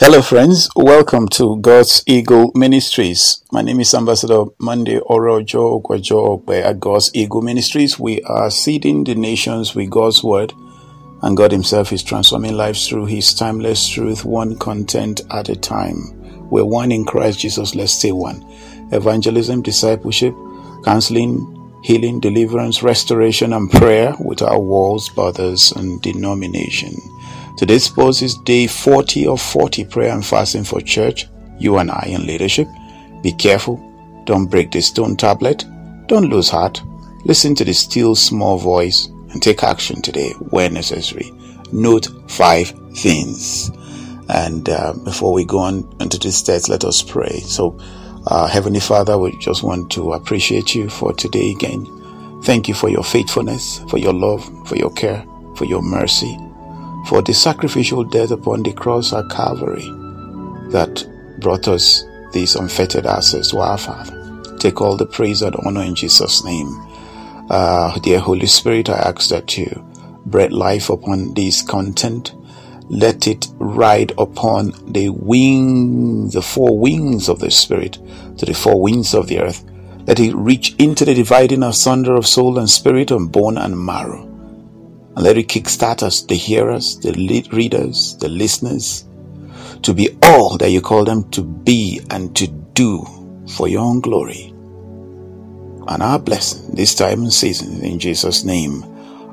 Hello, friends. Welcome to God's Eagle Ministries. My name is Ambassador Monday Orojo Gwajo at God's Eagle Ministries. We are seeding the nations with God's Word, and God Himself is transforming lives through His timeless truth, one content at a time. We're one in Christ Jesus. Let's stay one. Evangelism, discipleship, counseling, healing, deliverance, restoration, and prayer without walls, borders, and denomination. Today's post is day 40 of 40 prayer and fasting for church, you and I in leadership. Be careful. Don't break the stone tablet. Don't lose heart. Listen to the still small voice and take action today where necessary. Note five things. And uh, before we go on into this text, let us pray. So, uh, Heavenly Father, we just want to appreciate you for today again. Thank you for your faithfulness, for your love, for your care, for your mercy for the sacrificial death upon the cross at Calvary that brought us this unfettered access to our Father. Take all the praise and honor in Jesus' name. Uh, dear Holy Spirit, I ask that you breathe life upon this content. Let it ride upon the wings, the four wings of the Spirit, to the four winds of the earth. Let it reach into the dividing asunder of soul and spirit and bone and marrow and let it kickstart us, the hearers, the readers, the listeners, to be all that you call them to be and to do for your own glory. And our blessing this time and season in Jesus' name.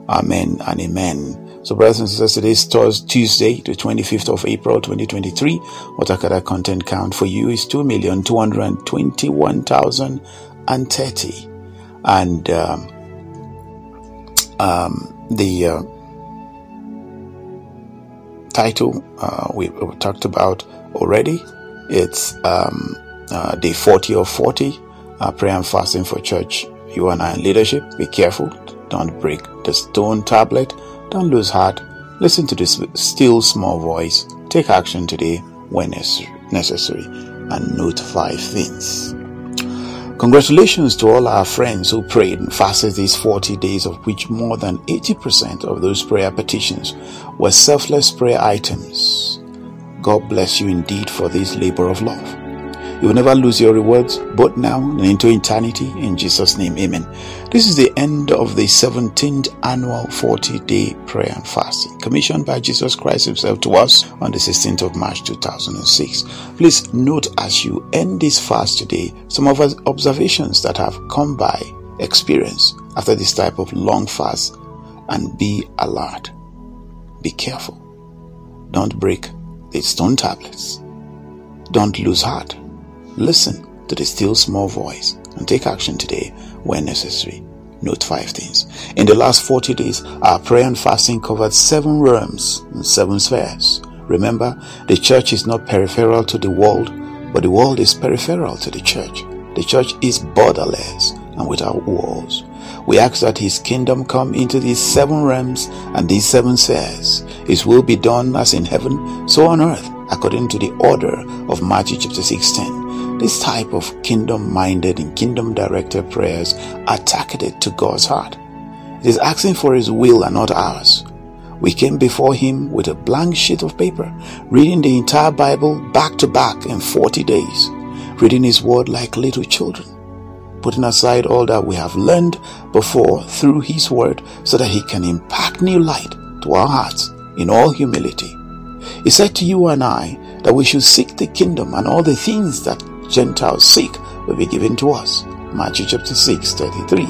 Amen and amen. So, brothers and sisters, today is Tuesday, the 25th of April, 2023. What I Otakada content count for you is 2,221,030. And um, um, the uh, title uh, we, we, talked about already. It's um, uh, day 40 of 40, uh, prayer and fasting for church. You and I in leadership, be careful. Don't break the stone tablet. Don't lose heart. Listen to this still small voice. Take action today when necessary and note five things. Congratulations to all our friends who prayed and fasted these 40 days, of which more than 80% of those prayer petitions were selfless prayer items. God bless you indeed for this labor of love. You will never lose your rewards, both now and into eternity. In Jesus' name, amen. This is the end of the 17th annual 40 day prayer and fasting, commissioned by Jesus Christ Himself to us on the 16th of March 2006. Please note as you end this fast today some of the observations that have come by experience after this type of long fast and be alert. Be careful. Don't break the stone tablets. Don't lose heart. Listen to the still small voice and take action today where necessary. Note five things. In the last 40 days, our prayer and fasting covered seven realms and seven spheres. Remember, the church is not peripheral to the world, but the world is peripheral to the church. The church is borderless and without walls. We ask that His kingdom come into these seven realms and these seven spheres. His will be done as in heaven, so on earth, according to the order of Matthew chapter 16. This type of kingdom minded and kingdom directed prayers are targeted to God's heart. It is asking for His will and not ours. We came before Him with a blank sheet of paper, reading the entire Bible back to back in 40 days, reading His Word like little children, putting aside all that we have learned before through His Word so that He can impact new light to our hearts in all humility. He said to you and I that we should seek the kingdom and all the things that Gentiles seek will be given to us. Matthew chapter 6, 33.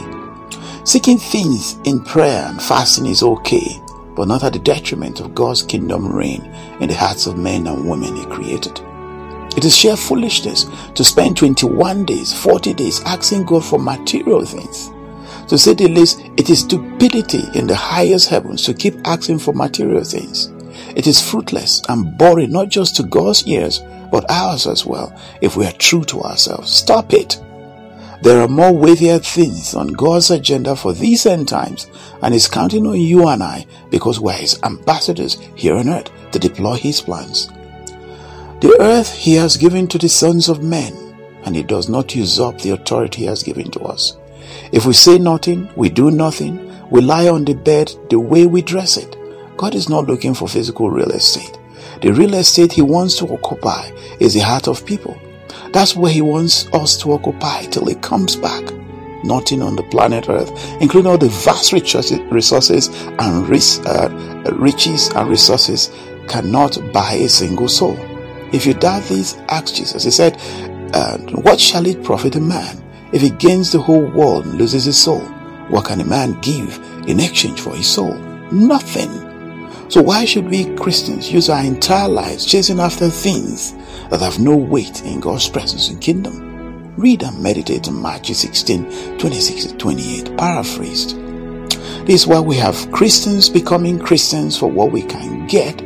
Seeking things in prayer and fasting is okay, but not at the detriment of God's kingdom reign in the hearts of men and women He created. It is sheer foolishness to spend 21 days, 40 days asking God for material things. To say the least, it is stupidity in the highest heavens to keep asking for material things. It is fruitless and boring not just to God's ears, but ours as well, if we are true to ourselves. Stop it. There are more weightier things on God's agenda for these end times, and He's counting on you and I because we're His ambassadors here on earth to deploy His plans. The earth He has given to the sons of men, and He does not usurp the authority He has given to us. If we say nothing, we do nothing, we lie on the bed the way we dress it. God is not looking for physical real estate. The real estate he wants to occupy is the heart of people. That's where he wants us to occupy till he comes back. Nothing on the planet Earth, including all the vast resources and uh, riches and resources, cannot buy a single soul. If you doubt this, ask Jesus. He said, uh, What shall it profit a man if he gains the whole world and loses his soul? What can a man give in exchange for his soul? Nothing. So why should we Christians use our entire lives chasing after things that have no weight in God's presence and kingdom? Read and meditate on Matthew 16, 26 to 28, paraphrased. This is why we have Christians becoming Christians for what we can get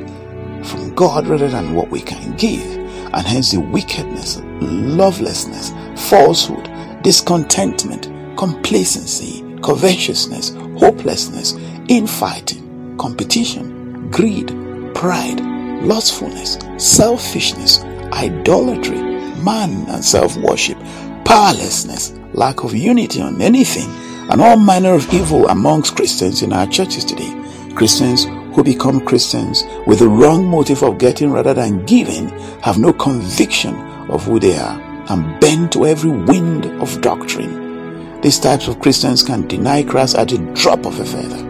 from God rather than what we can give. And hence the wickedness, lovelessness, falsehood, discontentment, complacency, covetousness, hopelessness, infighting, competition, greed, pride, lustfulness, selfishness, idolatry, man and self worship, powerlessness, lack of unity on anything, and all manner of evil amongst Christians in our churches today. Christians who become Christians with the wrong motive of getting rather than giving have no conviction of who they are and bend to every wind of doctrine these types of Christians can deny Christ at the drop of a feather.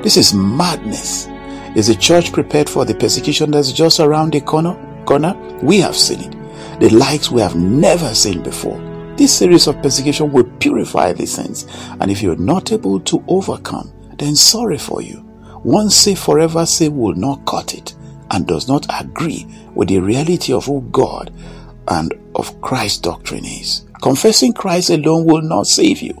This is madness. Is the church prepared for the persecution that's just around the corner? Corner? We have seen it. The likes we have never seen before. This series of persecution will purify the saints, and if you're not able to overcome, then sorry for you. One say forever say will not cut it and does not agree with the reality of who God and of Christ's doctrine is. Confessing Christ alone will not save you.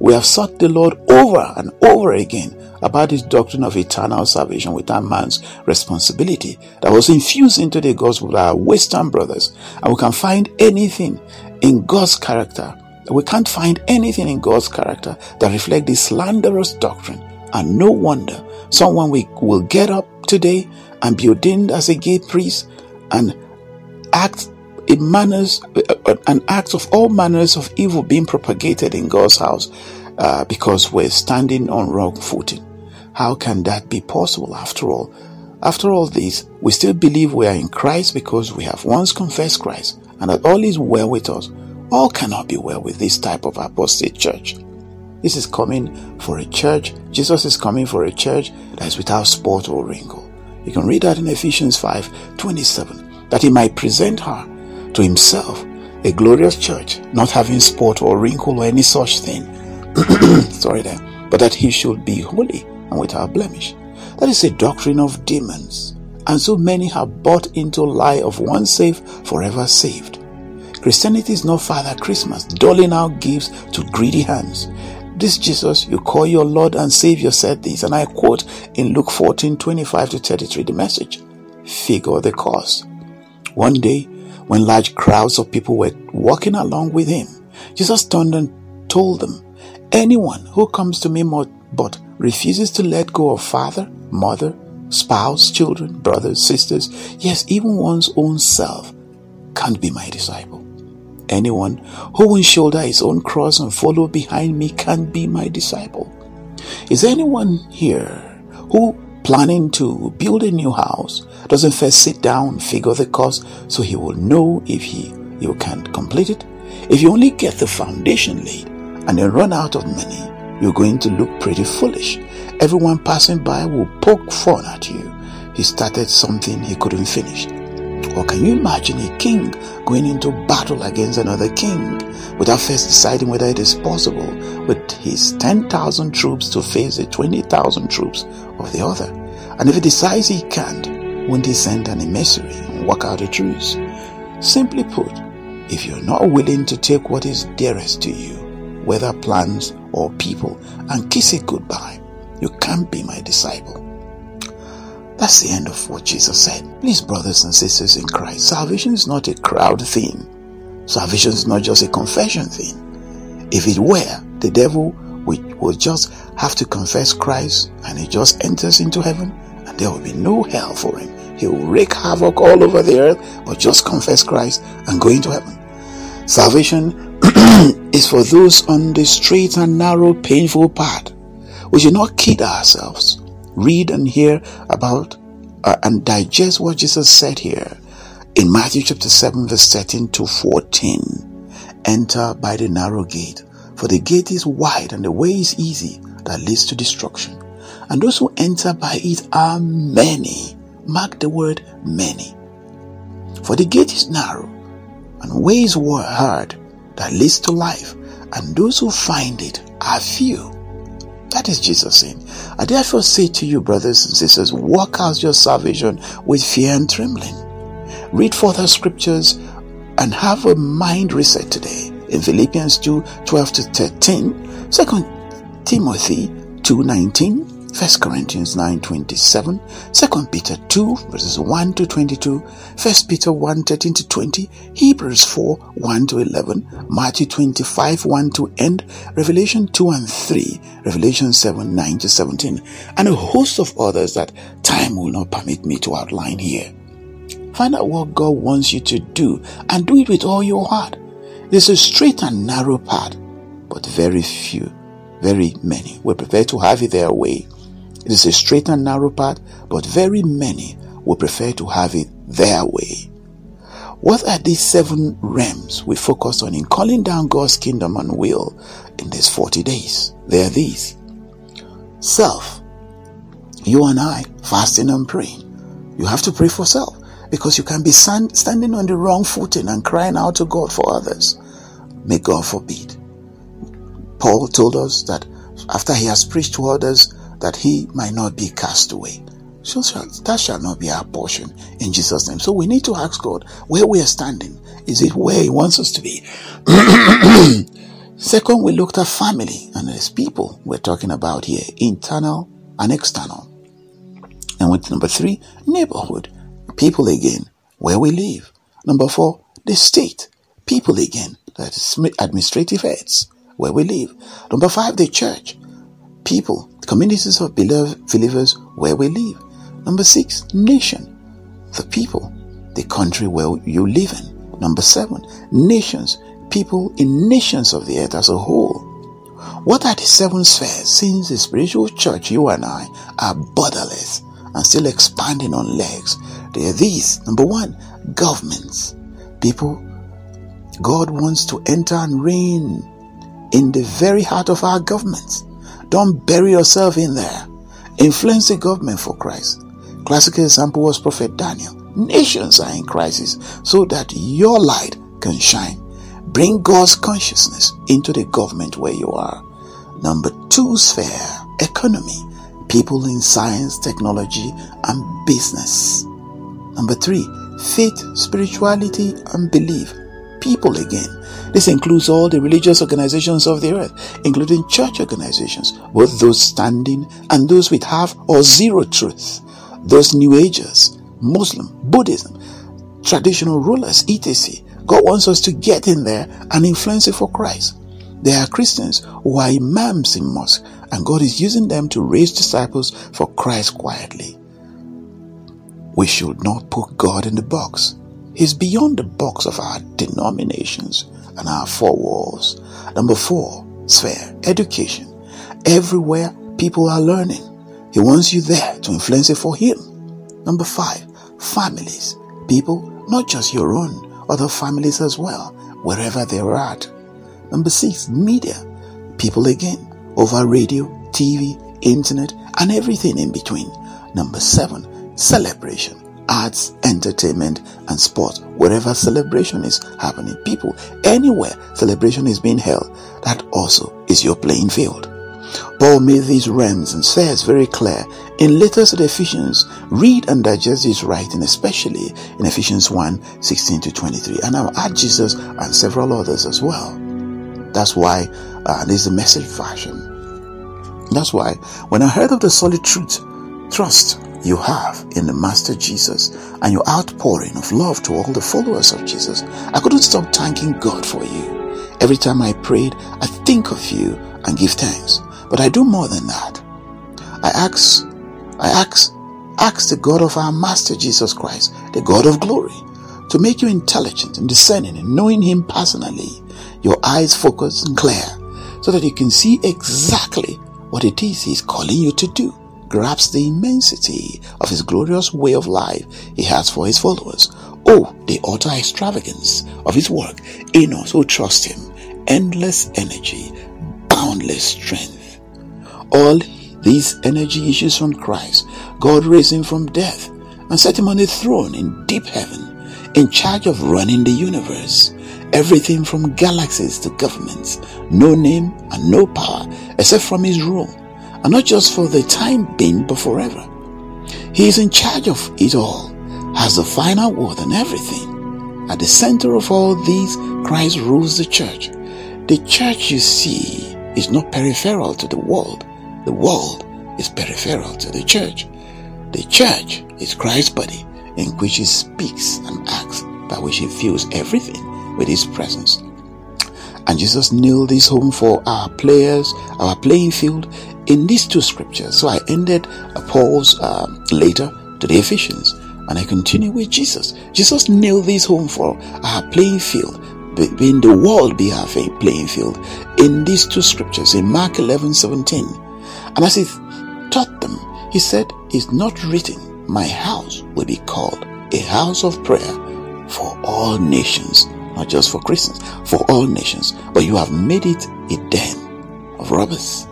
We have sought the Lord over and over again about this doctrine of eternal salvation without man's responsibility that was infused into the gospel by our Western brothers. And we can find anything in God's character. We can't find anything in God's character that reflects this slanderous doctrine. And no wonder someone will get up today and be ordained as a gay priest and act in manners and acts of all manners of evil being propagated in God's house uh, because we're standing on wrong footing. How can that be possible after all? After all this, we still believe we are in Christ because we have once confessed Christ and that all is well with us. All cannot be well with this type of apostate church. This is coming for a church. Jesus is coming for a church that is without spot or wrinkle. You can read that in Ephesians 5 27, that he might present her to himself a glorious church, not having spot or wrinkle or any such thing. Sorry there, but that he should be holy and without blemish. That is a doctrine of demons, and so many have bought into lie of once saved, forever saved. Christianity is not Father Christmas, doling out gifts to greedy hands. This Jesus you call your Lord and Savior said this, and I quote in Luke 14 25 to 33 the message. Figure the cost. One day, when large crowds of people were walking along with him, Jesus turned and told them, Anyone who comes to me but refuses to let go of father, mother, spouse, children, brothers, sisters, yes, even one's own self, can't be my disciple. Anyone who will shoulder his own cross and follow behind me can't be my disciple. Is anyone here who planning to build a new house doesn't first sit down, figure the cost, so he will know if he you can't complete it. If you only get the foundation laid and then run out of money, you're going to look pretty foolish. Everyone passing by will poke fun at you. He started something he couldn't finish. Or can you imagine a king going into battle against another king without first deciding whether it is possible with his 10,000 troops to face the 20,000 troops of the other? And if he decides he can't, won't he send an emissary and work out a truce? Simply put, if you're not willing to take what is dearest to you, whether plans or people, and kiss it goodbye, you can't be my disciple. That's the end of what Jesus said. Please, brothers and sisters in Christ, salvation is not a crowd thing. Salvation is not just a confession thing. If it were, the devil would, just have to confess Christ and he just enters into heaven and there will be no hell for him. He will wreak havoc all over the earth, but just confess Christ and go into heaven. Salvation is for those on the straight and narrow, painful path. We should not kid ourselves. Read and hear about uh, and digest what Jesus said here in Matthew chapter 7, verse 13 to 14. Enter by the narrow gate, for the gate is wide and the way is easy that leads to destruction. And those who enter by it are many. Mark the word many. For the gate is narrow and ways were hard that leads to life, and those who find it are few. That is Jesus saying. I therefore say to you, brothers and sisters, walk out your salvation with fear and trembling. Read further scriptures and have a mind reset today in Philippians 2 12 to 13, 2 Timothy 2 19, 1 Corinthians 9 27, 2 Peter 2 verses 1 to 22, 1 Peter 1 13 to 20, Hebrews 4 1 to 11, Matthew 25 1 to end, Revelation 2 and 3, Revelation 7 9 to 17, and a host of others that time will not permit me to outline here. Find out what God wants you to do and do it with all your heart. Is a straight and narrow path, but very few, very many will prefer to have it their way it is a straight and narrow path, but very many will prefer to have it their way. What are these seven realms we focus on in calling down God's kingdom and will in these 40 days? They are these. Self. You and I fasting and praying. You have to pray for self because you can be standing on the wrong footing and crying out to God for others. May God forbid. Paul told us that after he has preached to others, that he might not be cast away. So that shall not be our portion in Jesus' name. So we need to ask God where we are standing. Is it where He wants us to be? Second, we looked at family and there's people we're talking about here, internal and external. And with number three, neighborhood, people again, where we live. Number four, the state, people again, that is administrative heads, where we live. Number five, the church, people, communities of beloved believers where we live. Number six, nation, the people, the country where you live in. Number seven, nations, people in nations of the earth as a whole. What are the seven spheres since the spiritual church, you and I, are borderless and still expanding on legs? They are these. Number one, governments. People, God wants to enter and reign in the very heart of our governments. Don't bury yourself in there. Influence the government for Christ. Classical example was Prophet Daniel. Nations are in crisis so that your light can shine. Bring God's consciousness into the government where you are. Number two sphere, economy, people in science, technology, and business. Number three, faith, spirituality, and belief, people again. This includes all the religious organizations of the earth, including church organizations, both those standing and those with half or zero truth, those New Agers, Muslim, Buddhism, traditional rulers, etc. God wants us to get in there and influence it for Christ. There are Christians who are imams in mosque, and God is using them to raise disciples for Christ quietly. We should not put God in the box. He's beyond the box of our denominations and our four walls. Number four, sphere, education. Everywhere people are learning. He wants you there to influence it for Him. Number five, families. People, not just your own, other families as well, wherever they're at. Number six, media. People again, over radio, TV, internet, and everything in between. Number seven, celebration arts, entertainment, and sport. Wherever celebration is happening, people, anywhere celebration is being held, that also is your playing field. Paul made these realms and says very clear in letters to the Ephesians, read and digest this writing, especially in Ephesians 1 16 to 23. And I'll add Jesus and several others as well. That's why uh, this is the message version. That's why when I heard of the solid truth, trust, you have in the Master Jesus and your outpouring of love to all the followers of Jesus, I couldn't stop thanking God for you. Every time I prayed, I think of you and give thanks. But I do more than that. I ask, I ask, ask the God of our Master Jesus Christ, the God of glory, to make you intelligent and discerning and knowing Him personally, your eyes focused and clear, so that you can see exactly what it is He's calling you to do grasp the immensity of his glorious way of life he has for his followers. Oh, the utter extravagance of his work in us who trust him. Endless energy, boundless strength. All these energy issues from Christ. God raised him from death and set him on a throne in deep heaven, in charge of running the universe. Everything from galaxies to governments, no name and no power except from his rule, and not just for the time being but forever. He is in charge of it all, has the final word on everything. At the center of all these, Christ rules the church. The church you see is not peripheral to the world. The world is peripheral to the church. The church is Christ's body in which he speaks and acts, by which he fills everything with his presence. And Jesus nailed this home for our players, our playing field in these two scriptures. So I ended Paul's um, later to the Ephesians and I continue with Jesus. Jesus nailed this home for our playing field, being the world be our playing field in these two scriptures in Mark 11 17. And as he taught them, he said, It's not written, My house will be called a house of prayer for all nations not just for Christians, for all nations, but you have made it a den of robbers.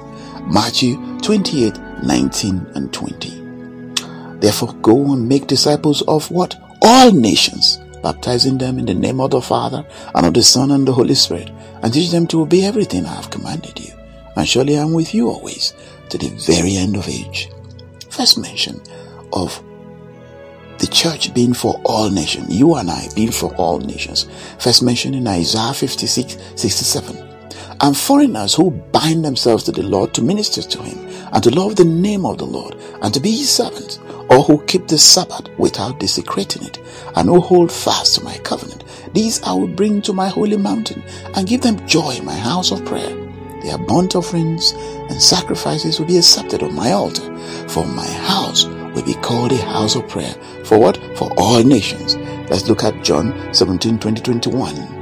Matthew 28 19 and 20. Therefore, go and make disciples of what? All nations, baptizing them in the name of the Father, and of the Son, and the Holy Spirit, and teach them to obey everything I have commanded you. And surely I am with you always, to the very end of age. First mention of the church being for all nations, you and I being for all nations. First mentioned in Isaiah 56 67. And foreigners who bind themselves to the Lord to minister to him, and to love the name of the Lord, and to be his servants, or who keep the Sabbath without desecrating it, and who hold fast to my covenant. These I will bring to my holy mountain, and give them joy in my house of prayer. Their burnt offerings and sacrifices will be accepted on my altar, for my house will be called a house of prayer. For what? For all nations. Let's look at John 17 20 21.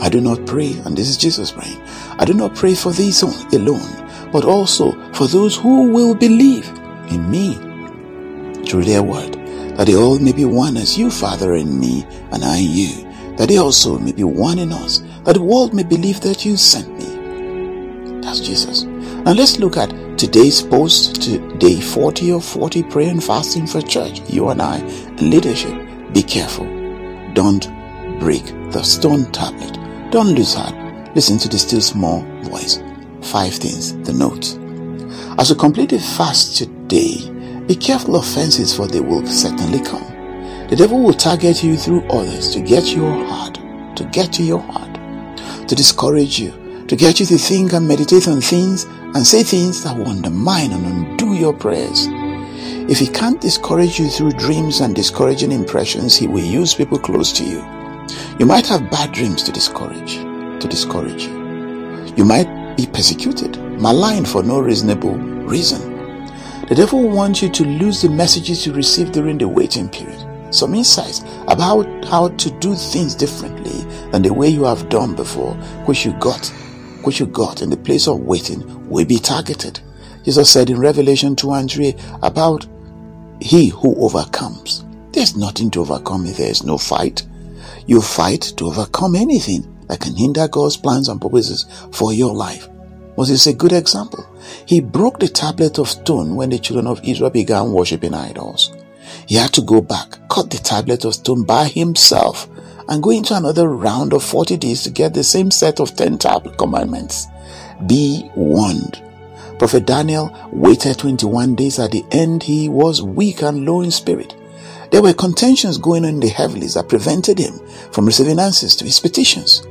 I do not pray, and this is Jesus praying. I do not pray for these alone, but also for those who will believe in me through their word, that they all may be one as you, Father, in me, and I in you, that they also may be one in us, that the world may believe that you sent me. That's Jesus. Now let's look at today's post to day 40 of 40 prayer and fasting for church. You and I, leadership, be careful. Don't break the stone tablet. Don't lose heart. Listen to the still small voice. Five things, the note. As you complete the fast today, be careful of offenses for they will certainly come. The devil will target you through others to get your heart, to get to your heart, to discourage you, to get you to think and meditate on things and say things that will undermine and undo your prayers. If he can't discourage you through dreams and discouraging impressions, he will use people close to you. You might have bad dreams to discourage, to discourage you. You might be persecuted, maligned for no reasonable reason. The devil wants you to lose the messages you receive during the waiting period. Some insights about how to do things differently than the way you have done before, which you got which you got in the place of waiting will be targeted. Jesus said in Revelation 2 and 3 about he who overcomes. There's nothing to overcome if there is no fight. You fight to overcome anything that can hinder God's plans and purposes for your life. Moses is a good example. He broke the tablet of stone when the children of Israel began worshipping idols. He had to go back, cut the tablet of stone by himself, and go into another round of 40 days to get the same set of 10 tablet commandments. Be warned. Prophet Daniel waited 21 days. At the end, he was weak and low in spirit. There were contentions going on in the heavens that prevented him from receiving answers to his petitions.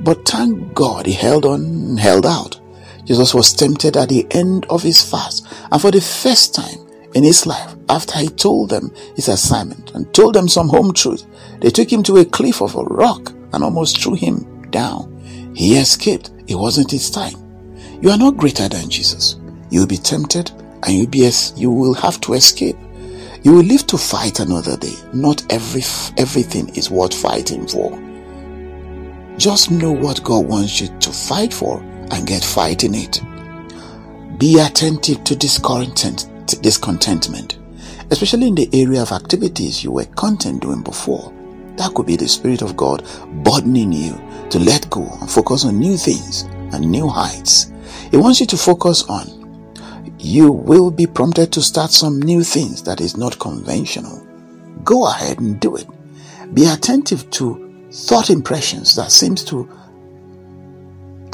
But thank God he held on and held out. Jesus was tempted at the end of his fast, and for the first time in his life, after he told them his assignment and told them some home truth, they took him to a cliff of a rock and almost threw him down. He escaped. It wasn't his time. You are not greater than Jesus. You will be tempted and you'll be, you will have to escape. You will live to fight another day. Not every, everything is worth fighting for. Just know what God wants you to fight for and get fighting it. Be attentive to discontent, discontentment, especially in the area of activities you were content doing before. That could be the Spirit of God burdening you to let go and focus on new things and new heights. He wants you to focus on. You will be prompted to start some new things that is not conventional. Go ahead and do it. Be attentive to thought impressions that seems to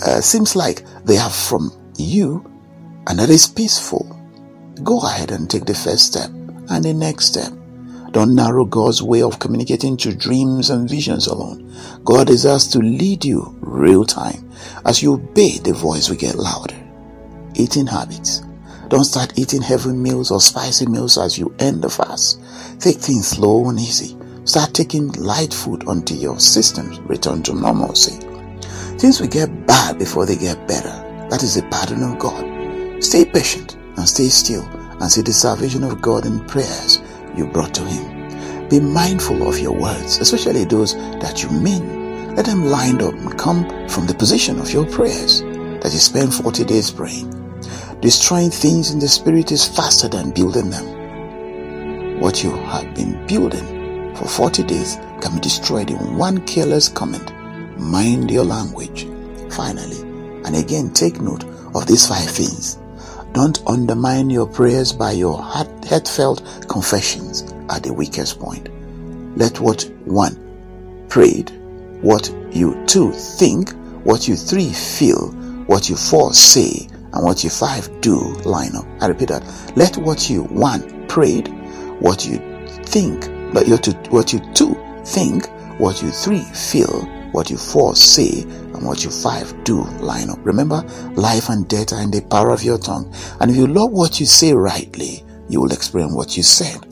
uh, seems like they are from you and that is peaceful. Go ahead and take the first step and the next step. Don't narrow God's way of communicating to dreams and visions alone. God desires to lead you real time. As you obey, the voice will get louder. Eating habits. Don't start eating heavy meals or spicy meals as you end the fast. Take things slow and easy. Start taking light food until your systems return to normalcy. Things will get bad before they get better. That is the pattern of God. Stay patient and stay still and see the salvation of God in prayers you brought to Him. Be mindful of your words, especially those that you mean. Let them line up and come from the position of your prayers that you spend 40 days praying. Destroying things in the spirit is faster than building them. What you have been building for 40 days can be destroyed in one careless comment. Mind your language. Finally, and again take note of these five things. Don't undermine your prayers by your heartfelt confessions at the weakest point. Let what one prayed, what you two think, what you three feel, what you four say, and what you five do line up. I repeat that. Let what you one prayed, what you think, but what you two think, what you three feel, what you four say, and what you five do line up. Remember, life and death are in the power of your tongue. And if you love what you say rightly, you will experience what you said.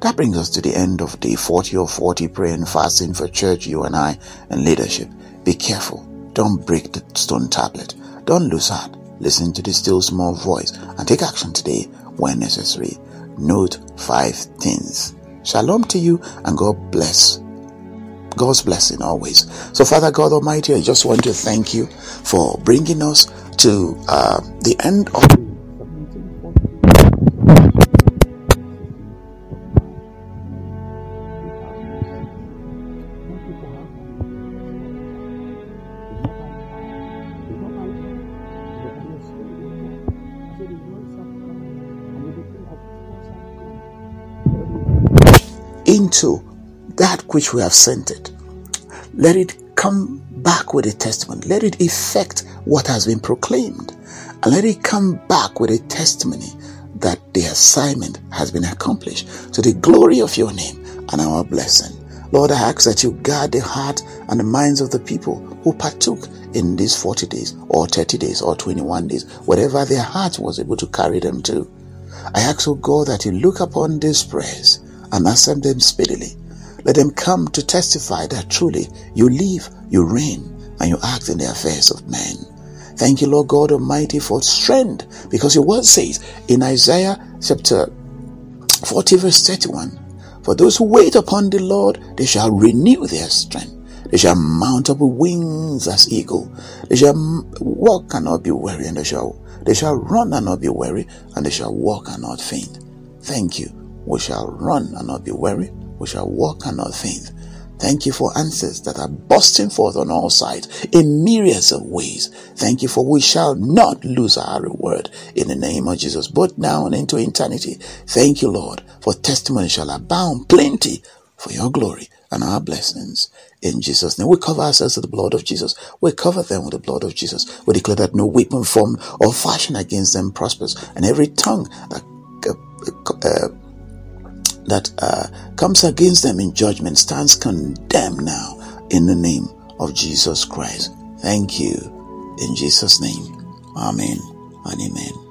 That brings us to the end of day 40 or 40 prayer and fasting for church, you and I, and leadership. Be careful. Don't break the stone tablet. Don't lose heart. Listen to the still small voice and take action today when necessary. Note five things. Shalom to you and God bless God's blessing always. So, Father God Almighty, I just want to thank you for bringing us to uh, the end of which we have sent it. Let it come back with a testimony. Let it effect what has been proclaimed. And let it come back with a testimony that the assignment has been accomplished to the glory of your name and our blessing. Lord, I ask that you guard the heart and the minds of the people who partook in these 40 days or 30 days or 21 days, whatever their heart was able to carry them to. I ask, O oh God, that you look upon these prayers and answer them speedily let them come to testify that truly you live, you reign, and you act in the affairs of men. Thank you, Lord God Almighty, for strength, because your word says in Isaiah chapter 40, verse 31 For those who wait upon the Lord, they shall renew their strength. They shall mount up with wings as eagle. They shall walk and not be weary, and they shall they shall run and not be weary, and they shall walk and not faint. Thank you. We shall run and not be weary we shall walk and not faint. Thank you for answers that are bursting forth on all sides in myriads of ways. Thank you for we shall not lose our reward in the name of Jesus, both now and into eternity. Thank you, Lord, for testimony shall abound plenty for your glory and our blessings. In Jesus' name, we cover ourselves with the blood of Jesus. We cover them with the blood of Jesus. We declare that no weapon formed or fashioned against them prospers, and every tongue that uh, uh, that uh, comes against them in judgment stands condemned now in the name of Jesus Christ. Thank you. In Jesus' name. Amen and amen.